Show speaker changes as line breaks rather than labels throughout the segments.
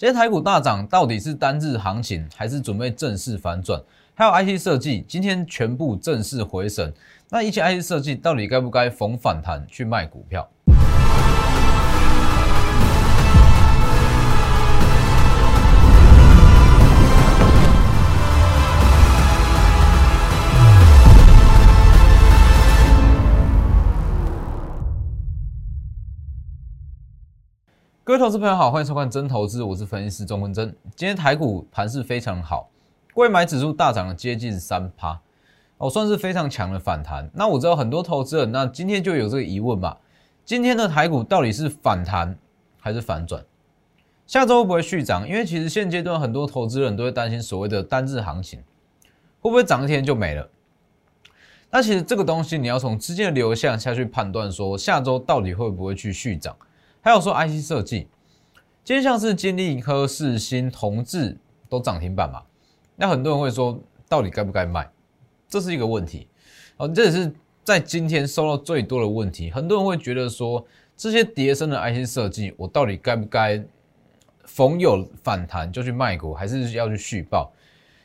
今天台股大涨，到底是单日行情，还是准备正式反转？还有 IT 设计今天全部正式回审，那一切 IT 设计到底该不该逢反弹去卖股票？各位投资朋友好，欢迎收看真投资，我是分析师钟文真。今天台股盘势非常好，贵买指数大涨了接近三趴，哦，算是非常强的反弹。那我知道很多投资人，那今天就有这个疑问嘛？今天的台股到底是反弹还是反转？下周会不会续涨？因为其实现阶段很多投资人都会担心所谓的单日行情会不会涨一天就没了？那其实这个东西你要从资金的流向下去判断，说下周到底会不会去续涨？还有说 IC 设计，今天像是金立科、世新、同志都涨停板嘛？那很多人会说，到底该不该卖？这是一个问题。哦，这也是在今天收到最多的问题。很多人会觉得说，这些叠升的 IC 设计，我到底该不该逢有反弹就去卖股，还是要去续报？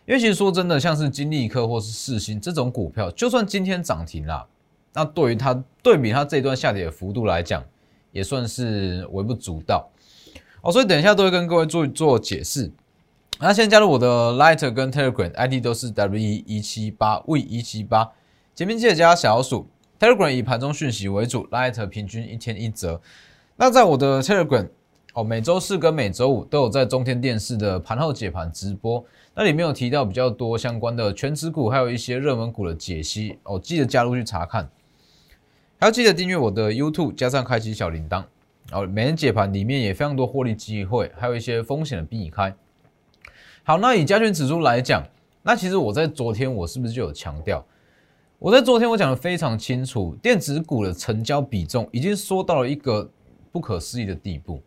因为其实说真的，像是金立科或是世新这种股票，就算今天涨停了，那对于它对比它这一段下跌的幅度来讲，也算是微不足道哦，所以等一下都会跟各位做做解释。那先加入我的 Light 跟 Telegram ID 都是 W E 一七八 V 一七八，前面记得加小鼠。Telegram 以盘中讯息为主，Light 平均一天一折。那在我的 Telegram 哦，每周四跟每周五都有在中天电视的盘后解盘直播，那里面有提到比较多相关的全指股，还有一些热门股的解析哦，记得加入去查看。要记得订阅我的 YouTube，加上开启小铃铛，然后，每天解盘里面也非常多获利机会，还有一些风险的避开。好，那以加权指数来讲，那其实我在昨天我是不是就有强调？我在昨天我讲的非常清楚，电子股的成交比重已经缩到了一个不可思议的地步，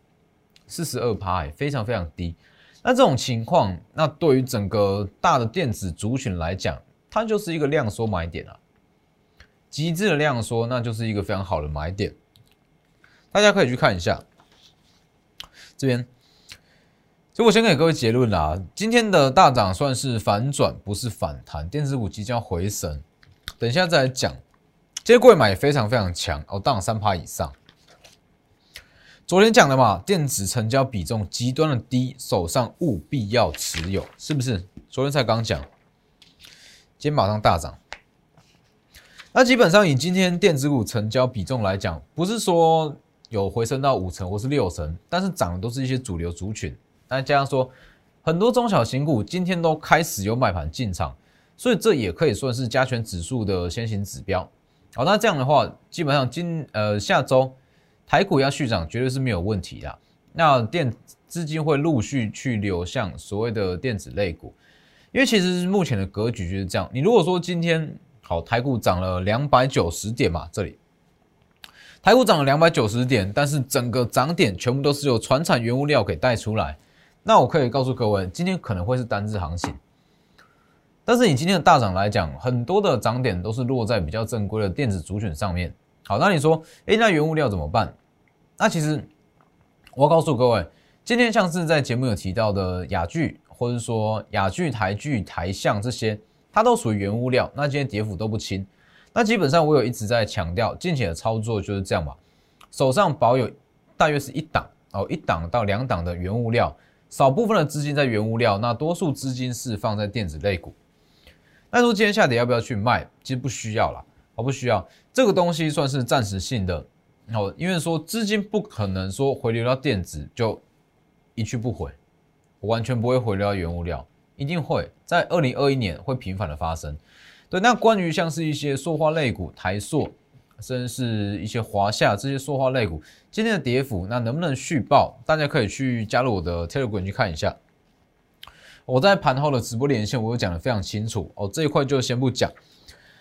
四十二趴，非常非常低。那这种情况，那对于整个大的电子族群来讲，它就是一个量缩买点啊。极致的量缩，那就是一个非常好的买点，大家可以去看一下这边。所以我先给各位结论啦，今天的大涨算是反转，不是反弹。电子股即将回升，等一下再来讲。今天贵买也非常非常强哦，涨三趴以上。昨天讲的嘛，电子成交比重极端的低，手上务必要持有，是不是？昨天才刚讲，今天马上大涨。那基本上以今天电子股成交比重来讲，不是说有回升到五成或是六成，但是涨的都是一些主流族群。那加上说，很多中小型股今天都开始有买盘进场，所以这也可以算是加权指数的先行指标。好，那这样的话，基本上今呃下周台股要续涨绝对是没有问题的。那电资金会陆续去流向所谓的电子类股，因为其实目前的格局就是这样。你如果说今天好，台股涨了两百九十点嘛，这里台股涨了两百九十点，但是整个涨点全部都是由船产原物料给带出来。那我可以告诉各位，今天可能会是单日行情，但是你今天的大涨来讲，很多的涨点都是落在比较正规的电子主选上面。好，那你说，哎，那原物料怎么办？那其实我要告诉各位，今天像是在节目有提到的雅聚，或者说雅聚、台剧、台象这些。它都属于原物料，那今天跌幅都不轻。那基本上我有一直在强调，近期的操作就是这样嘛，手上保有大约是一档哦，一档到两档的原物料，少部分的资金在原物料，那多数资金是放在电子类股。那说今天下跌要不要去卖？其实不需要啦，哦不需要，这个东西算是暂时性的哦，因为说资金不可能说回流到电子就一去不回，完全不会回流到原物料。一定会在二零二一年会频繁的发生。对，那关于像是一些塑化类股，台塑，甚至是一些华夏这些塑化类股，今天的跌幅，那能不能续报？大家可以去加入我的 Telegram 去看一下。我在盘后的直播连线，我有讲的非常清楚哦。这一块就先不讲，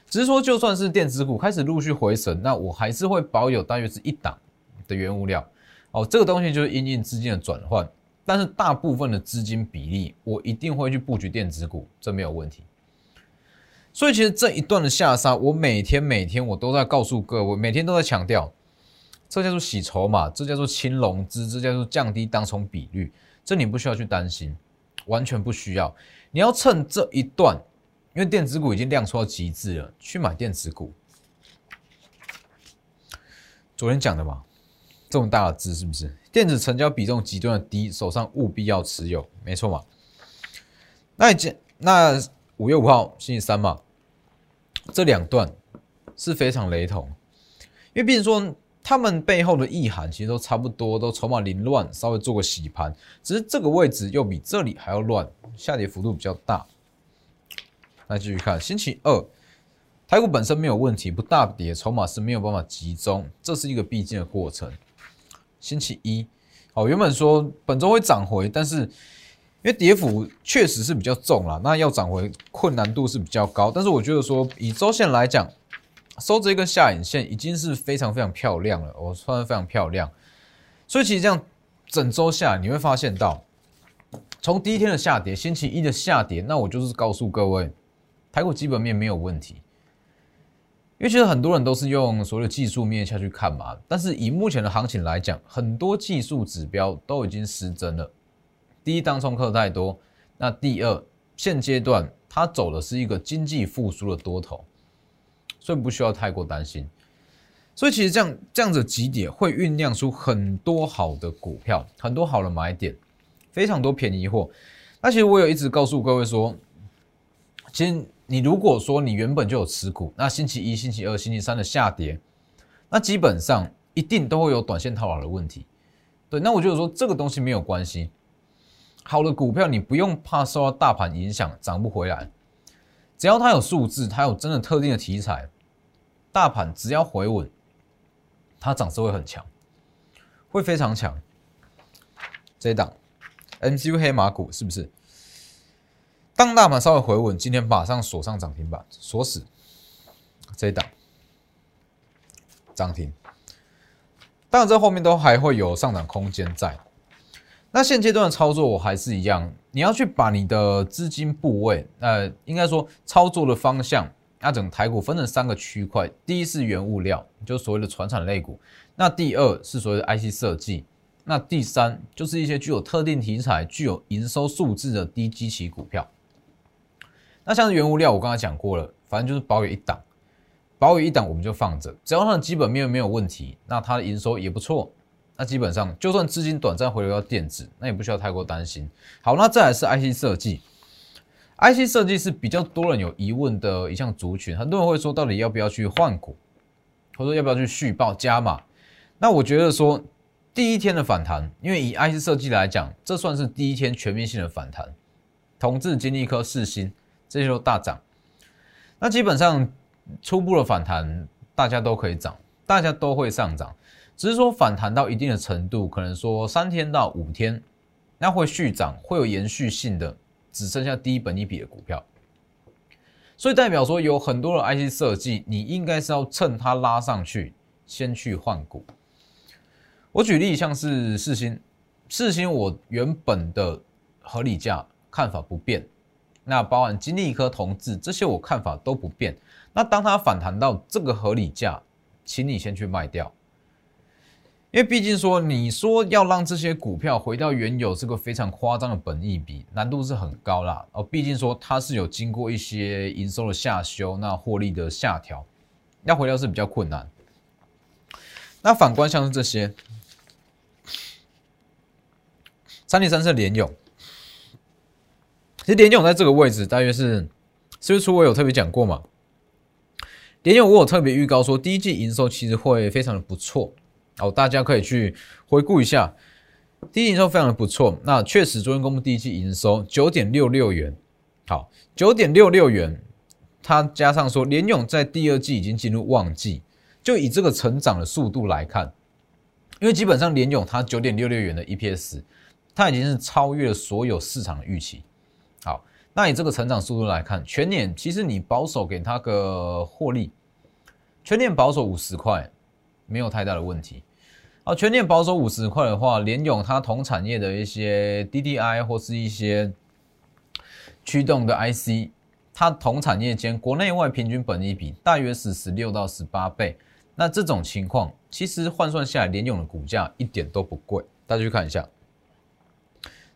只是说就算是电子股开始陆续回神，那我还是会保有大约是一档的原物料哦。这个东西就是因应资金的转换。但是大部分的资金比例，我一定会去布局电子股，这没有问题。所以其实这一段的下杀，我每天每天我都在告诉各位，每天都在强调，这叫做洗筹码，这叫做清融资，这叫做降低当冲比率，这你不需要去担心，完全不需要。你要趁这一段，因为电子股已经亮出到极致了，去买电子股。昨天讲的嘛，这么大的字是不是？电子成交比重极端的低，手上务必要持有，没错嘛？那你那五月五号星期三嘛，这两段是非常雷同，因为毕竟说他们背后的意涵其实都差不多，都筹码凌乱，稍微做个洗盘，只是这个位置又比这里还要乱，下跌幅度比较大。那继续看星期二。台股本身没有问题，不大跌，筹码是没有办法集中，这是一个必经的过程。星期一，哦，原本说本周会涨回，但是因为跌幅确实是比较重了，那要涨回困难度是比较高。但是我觉得说以周线来讲，收这一根下影线已经是非常非常漂亮了，我算非常漂亮。所以其实这样整周下，你会发现到从第一天的下跌，星期一的下跌，那我就是告诉各位，台股基本面没有问题。因为其实很多人都是用所有技术面下去看嘛，但是以目前的行情来讲，很多技术指标都已经失真了。第一，当冲客太多；那第二，现阶段它走的是一个经济复苏的多头，所以不需要太过担心。所以其实这样这样子几点会酝酿出很多好的股票，很多好的买点，非常多便宜货。那其实我有一直告诉各位说，其实。你如果说你原本就有持股，那星期一、星期二、星期三的下跌，那基本上一定都会有短线套牢的问题。对，那我觉得说这个东西没有关系。好的股票你不用怕受到大盘影响涨不回来，只要它有数字，它有真的特定的题材，大盘只要回稳，它涨势会很强，会非常强。这一档 MCU 黑马股是不是？当大盘稍微回稳，今天马上锁上涨停板，锁死这一档涨停。当然，这后面都还会有上涨空间在。那现阶段的操作我还是一样，你要去把你的资金部位，呃，应该说操作的方向，那整台股分成三个区块：第一是原物料，就所谓的传产类股；那第二是所谓的 IC 设计；那第三就是一些具有特定题材、具有营收数字的低基期股票。那像是原物料，我刚才讲过了，反正就是保有一档，保有一档我们就放着，只要它的基本面没有问题，那它的营收也不错，那基本上就算资金短暂回流到电子，那也不需要太过担心。好，那再来是 IC 设计，IC 设计是比较多人有疑问的一项族群，很多人会说到底要不要去换股，或者说要不要去续报加码？那我觉得说第一天的反弹，因为以 IC 设计来讲，这算是第一天全面性的反弹，同治、金立科、世新。这些都大涨，那基本上初步的反弹，大家都可以涨，大家都会上涨，只是说反弹到一定的程度，可能说三天到五天，那会续涨，会有延续性的，只剩下低本一笔的股票，所以代表说有很多的 IC 设计，你应该是要趁它拉上去，先去换股。我举例像是四星，四星我原本的合理价看法不变。那包含金利科、同志这些，我看法都不变。那当它反弹到这个合理价，请你先去卖掉，因为毕竟说你说要让这些股票回到原有这个非常夸张的本益比，难度是很高啦。哦，毕竟说它是有经过一些营收的下修，那获利的下调，要回调是比较困难。那反观像是这些，三零三是联勇。其实联勇在这个位置，大约是四月初我有特别讲过嘛。联勇我有特别预告说，第一季营收其实会非常的不错，哦，大家可以去回顾一下，第一营收非常的不错。那确实昨天公布第一季营收九点六六元，好，九点六六元，它加上说联勇在第二季已经进入旺季，就以这个成长的速度来看，因为基本上联勇它九点六六元的 EPS，它已经是超越了所有市场的预期。那以这个成长速度来看，全年其实你保守给它个获利，全年保守五十块，没有太大的问题。好，全年保守五十块的话，联勇它同产业的一些 DDI 或是一些驱动的 IC，它同产业间国内外平均本益比大约是十六到十八倍。那这种情况，其实换算下来，联勇的股价一点都不贵。大家去看一下。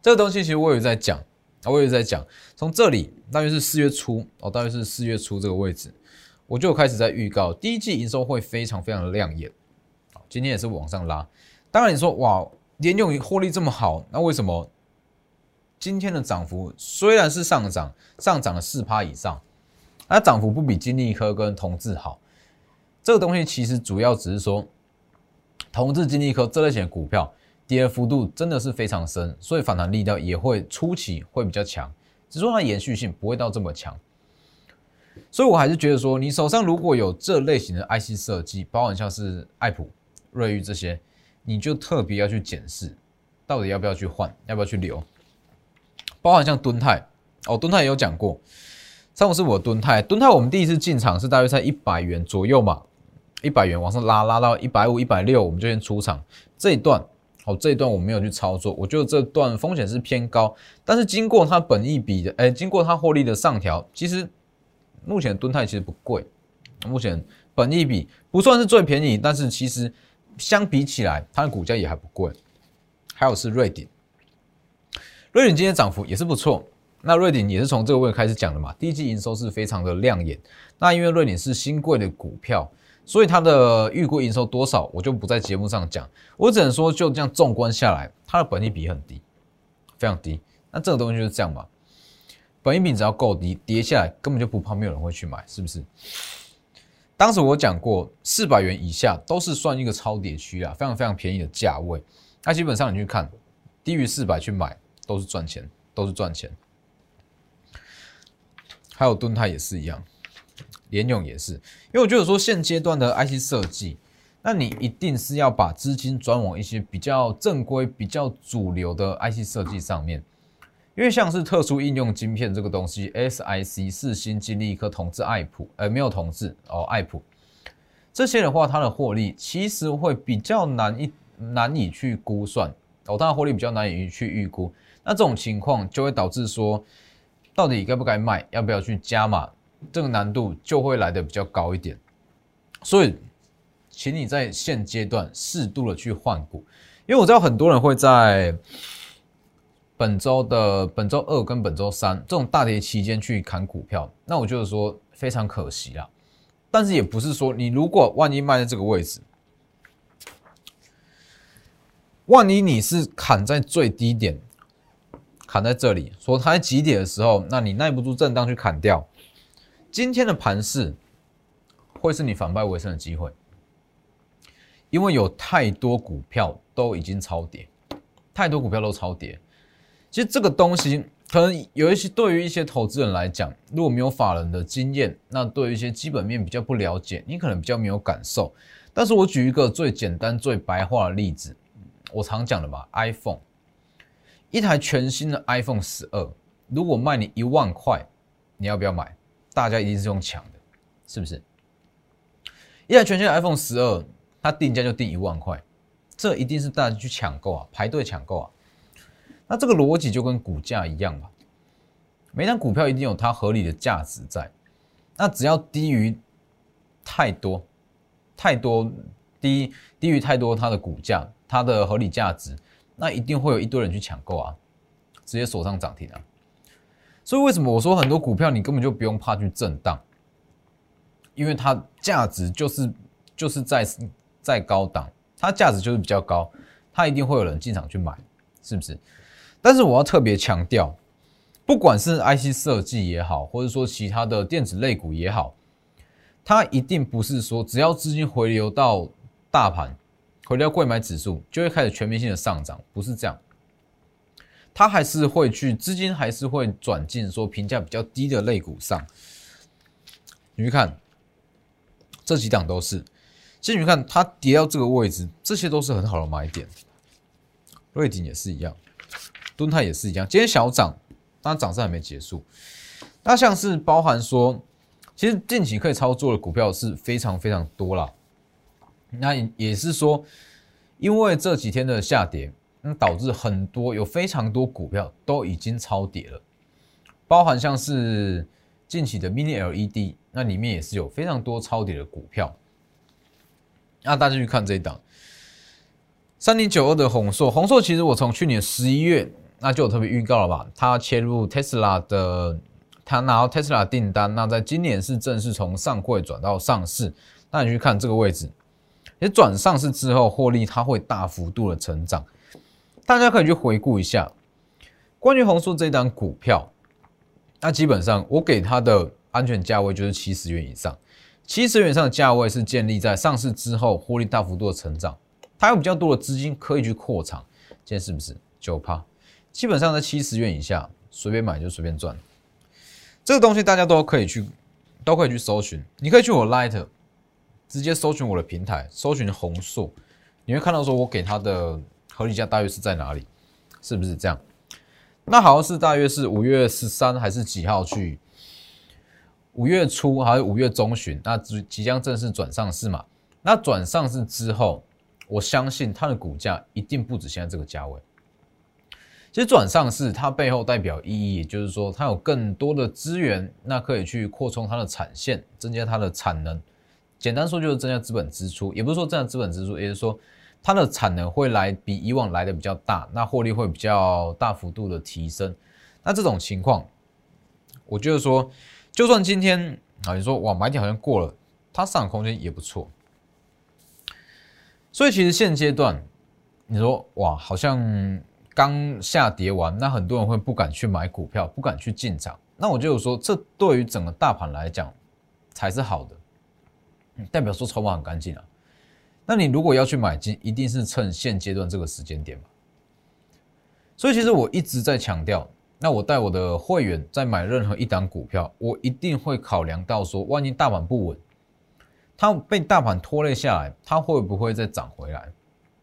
这个东西其实我有在讲，我有在讲，从这里大约是四月初哦，大约是四月初这个位置，我就开始在预告第一季营收会非常非常的亮眼。好，今天也是往上拉。当然你说哇，联用获利这么好，那为什么今天的涨幅虽然是上涨，上涨了四趴以上，那涨幅不比金利科跟同志好？这个东西其实主要只是说，同志金利科这类型的股票。跌幅度真的是非常深，所以反弹力道也会初期会比较强，只是说它延续性不会到这么强。所以我还是觉得说，你手上如果有这类型的 IC 设计，包含像是爱普、瑞昱这些，你就特别要去检视，到底要不要去换，要不要去留。包含像敦泰，哦，敦泰也有讲过，上午是我敦泰，敦泰我们第一次进场是大约在一百元左右嘛，一百元往上拉，拉到一百五、一百六，我们就先出场这一段。好，这一段我没有去操作，我觉得这段风险是偏高，但是经过它本益比的，哎，经过它获利的上调，其实目前的吨泰其实不贵，目前本益比不算是最便宜，但是其实相比起来，它的股价也还不贵。还有是瑞鼎，瑞鼎今天涨幅也是不错，那瑞鼎也是从这个位置开始讲的嘛，第一季营收是非常的亮眼，那因为瑞鼎是新贵的股票。所以它的预估营收多少，我就不在节目上讲，我只能说就这样纵观下来，它的本益比很低，非常低。那这个东西就是这样嘛，本益比只要够低，跌下来根本就不怕没有人会去买，是不是？当时我讲过，四百元以下都是算一个超跌区啊，非常非常便宜的价位。那基本上你去看，低于四百去买都是赚钱，都是赚钱。还有盾泰也是一样。联用也是，因为我觉得说现阶段的 IC 设计，那你一定是要把资金转往一些比较正规、比较主流的 IC 设计上面，因为像是特殊应用晶片这个东西，SIC 四星、金立科、同志、爱普，呃，没有同志哦，爱普。这些的话，它的获利其实会比较难以难以去估算。哦，它的获利比较难以去预估，那这种情况就会导致说，到底该不该卖，要不要去加码？这个难度就会来的比较高一点，所以，请你在现阶段适度的去换股，因为我知道很多人会在本周的本周二跟本周三这种大跌期间去砍股票，那我就是说非常可惜啦。但是也不是说你如果万一卖在这个位置，万一你是砍在最低点，砍在这里，说它在极点的时候，那你耐不住震荡去砍掉。今天的盘势会是你反败为胜的机会，因为有太多股票都已经超跌，太多股票都超跌。其实这个东西可能有一些对于一些投资人来讲，如果没有法人的经验，那对于一些基本面比较不了解，你可能比较没有感受。但是我举一个最简单、最白话的例子，我常讲的嘛，iPhone，一台全新的 iPhone 十二，如果卖你一万块，你要不要买？大家一定是用抢的，是不是？一台全新的 iPhone 十二，它定价就定一万块，这一定是大家去抢购啊，排队抢购啊。那这个逻辑就跟股价一样吧，每张股票一定有它合理的价值在。那只要低于太多、太多低低于太多它的股价，它的合理价值，那一定会有一堆人去抢购啊，直接锁上涨停啊。所以为什么我说很多股票你根本就不用怕去震荡，因为它价值就是就是在在高档，它价值就是比较高，它一定会有人进场去买，是不是？但是我要特别强调，不管是 IC 设计也好，或者说其他的电子类股也好，它一定不是说只要资金回流到大盘，回流到贵买指数就会开始全面性的上涨，不是这样。它还是会去资金，还是会转进说评价比较低的类股上。你去看这几档都是，其实你看它跌到这个位置，这些都是很好的买点。瑞鼎也是一样，敦泰也是一样。今天小涨，但涨势还没结束。那像是包含说，其实近期可以操作的股票是非常非常多了。那也是说，因为这几天的下跌。那导致很多有非常多股票都已经超跌了，包含像是近期的 Mini LED，那里面也是有非常多超跌的股票。那大家去看这一档三零九二的红硕，红硕其实我从去年十一月那就有特别预告了吧？它切入 Tesla 的，它拿到 Tesla 订单，那在今年是正式从上柜转到上市。那你去看这个位置，也转上市之后获利，它会大幅度的成长。大家可以去回顾一下，关于红树这档股票，那基本上我给它的安全价位就是七十元以上。七十元以上的价位是建立在上市之后获利大幅度的成长，它有比较多的资金可以去扩场。今天是不是九趴？基本上在七十元以下，随便买就随便赚。这个东西大家都可以去，都可以去搜寻。你可以去我 Light，直接搜寻我的平台，搜寻红硕，你会看到说我给它的合理价大约是在哪里，是不是这样？那好像是大约是五月十三还是几号去？五月初还是五月中旬？那即将正式转上市嘛？那转上市之后，我相信它的股价一定不止现在这个价位。其实转上市，它背后代表意义，就是说，它有更多的资源，那可以去扩充它的产线，增加它的产能。简单说，就是增加资本支出，也不是说增加资本支出，也就是说，它的产能会来比以往来的比较大，那获利会比较大幅度的提升。那这种情况，我觉得说，就算今天啊，你说哇，买点好像过了，它上涨空间也不错。所以其实现阶段，你说哇，好像。刚下跌完，那很多人会不敢去买股票，不敢去进场。那我就说，这对于整个大盘来讲才是好的，代表说筹码很干净啊。那你如果要去买进，一定是趁现阶段这个时间点嘛。所以其实我一直在强调，那我带我的会员在买任何一档股票，我一定会考量到说，万一大盘不稳，它被大盘拖累下来，它会不会再涨回来？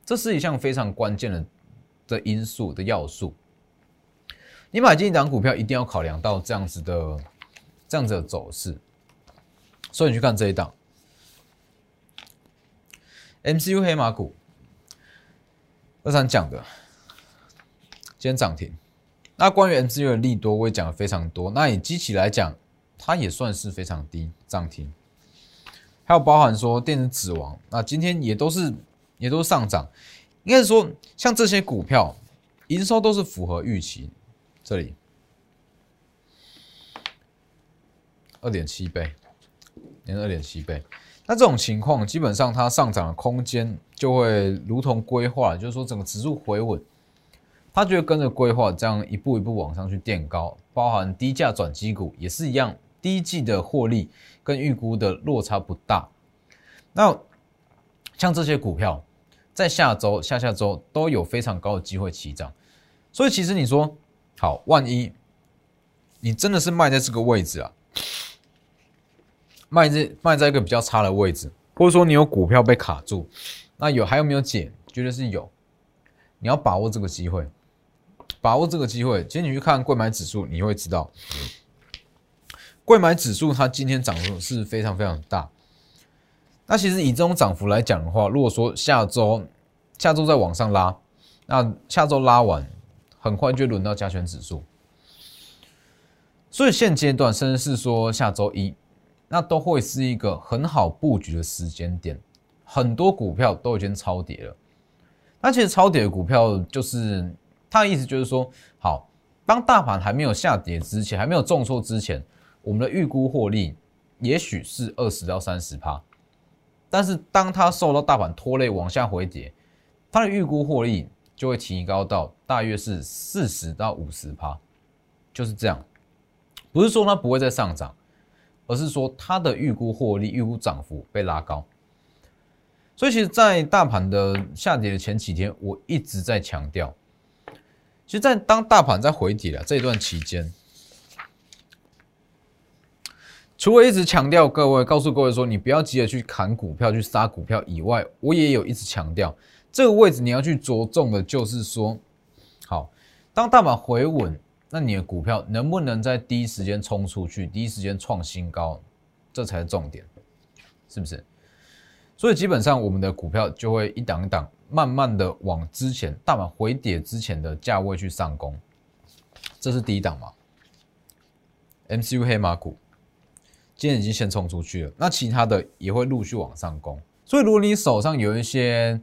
这是一项非常关键的。的因素的要素，你买进一档股票一定要考量到这样子的这样子的走势，所以你去看这一档 MCU 黑马股，二三讲的，今天涨停。那关于 MCU 的利多，我也讲的非常多。那以机器来讲，它也算是非常低涨停，还有包含说电子指王，那今天也都是也都上涨。应该是说，像这些股票营收都是符合预期，这里二点七倍，连二点七倍。那这种情况，基本上它上涨的空间就会如同规划，就是说整个指数回稳，它就会跟着规划这样一步一步往上去垫高。包含低价转机股也是一样，第一季的获利跟预估的落差不大。那像这些股票。在下周、下下周都有非常高的机会起涨，所以其实你说好，万一你真的是卖在这个位置啊，卖在卖在一个比较差的位置，或者说你有股票被卡住，那有还有没有解？绝对是有，你要把握这个机会，把握这个机会。其实你去看贵买指数，你会知道，贵买指数它今天涨幅是非常非常大。那其实以这种涨幅来讲的话，如果说下周下周再往上拉，那下周拉完，很快就轮到加权指数。所以现阶段，甚至是说下周一，那都会是一个很好布局的时间点。很多股票都已经超跌了。那其实超跌的股票，就是它的意思就是说，好，当大盘还没有下跌之前，还没有重挫之前，我们的预估获利也许是二十到三十趴。但是，当它受到大盘拖累往下回跌，它的预估获利就会提高到大约是四十到五十趴，就是这样。不是说它不会再上涨，而是说它的预估获利、预估涨幅被拉高。所以，其实，在大盘的下跌的前几天，我一直在强调，其实，在当大盘在回底的这段期间。除了一直强调各位，告诉各位说，你不要急着去砍股票、去杀股票以外，我也有一直强调，这个位置你要去着重的，就是说，好，当大盘回稳，那你的股票能不能在第一时间冲出去，第一时间创新高，这才是重点，是不是？所以基本上我们的股票就会一档一档，慢慢的往之前大盘回跌之前的价位去上攻，这是第一档嘛？MCU 黑马股。今天已经先冲出去了，那其他的也会陆续往上攻。所以，如果你手上有一些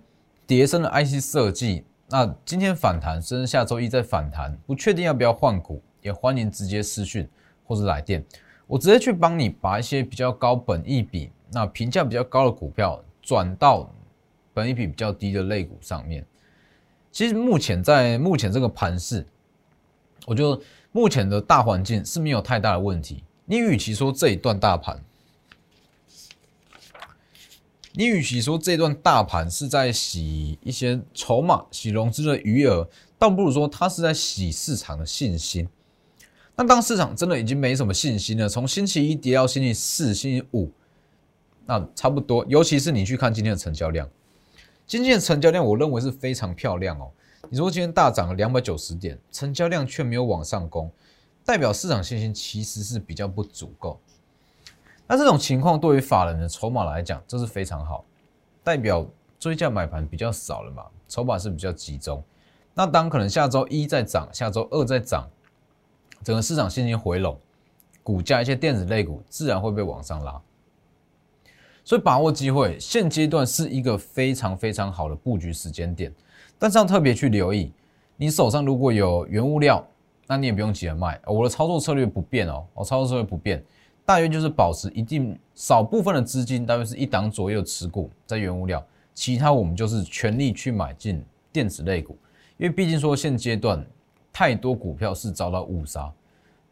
叠升的 IC 设计，那今天反弹，甚至下周一再反弹，不确定要不要换股，也欢迎直接私讯或者来电，我直接去帮你把一些比较高本益比、那评价比较高的股票转到本益比比较低的类股上面。其实目前在目前这个盘势，我觉得目前的大环境是没有太大的问题。你与其说这一段大盘，你与其说这段大盘是在洗一些筹码、洗融资的余额，倒不如说它是在洗市场的信心。那当市场真的已经没什么信心了，从星期一跌到星期四、星期五，那差不多。尤其是你去看今天的成交量，今天的成交量我认为是非常漂亮哦。你说今天大涨了两百九十点，成交量却没有往上攻，代表市场信心其实是比较不足够。那这种情况对于法人的筹码来讲，这是非常好，代表追价买盘比较少了嘛，筹码是比较集中。那当可能下周一再涨，下周二再涨，整个市场信心回笼，股价一些电子类股自然会被往上拉。所以把握机会，现阶段是一个非常非常好的布局时间点。但是要特别去留意，你手上如果有原物料，那你也不用急着卖。我的操作策略不变哦，我操作策略不变。大约就是保持一定少部分的资金，大约是一档左右持股在原物料，其他我们就是全力去买进电子类股，因为毕竟说现阶段太多股票是遭到误杀，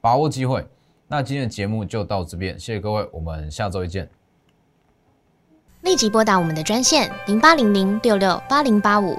把握机会。那今天的节目就到这边，谢谢各位，我们下周一见。
立即拨打我们的专线零八零零六六八零八五。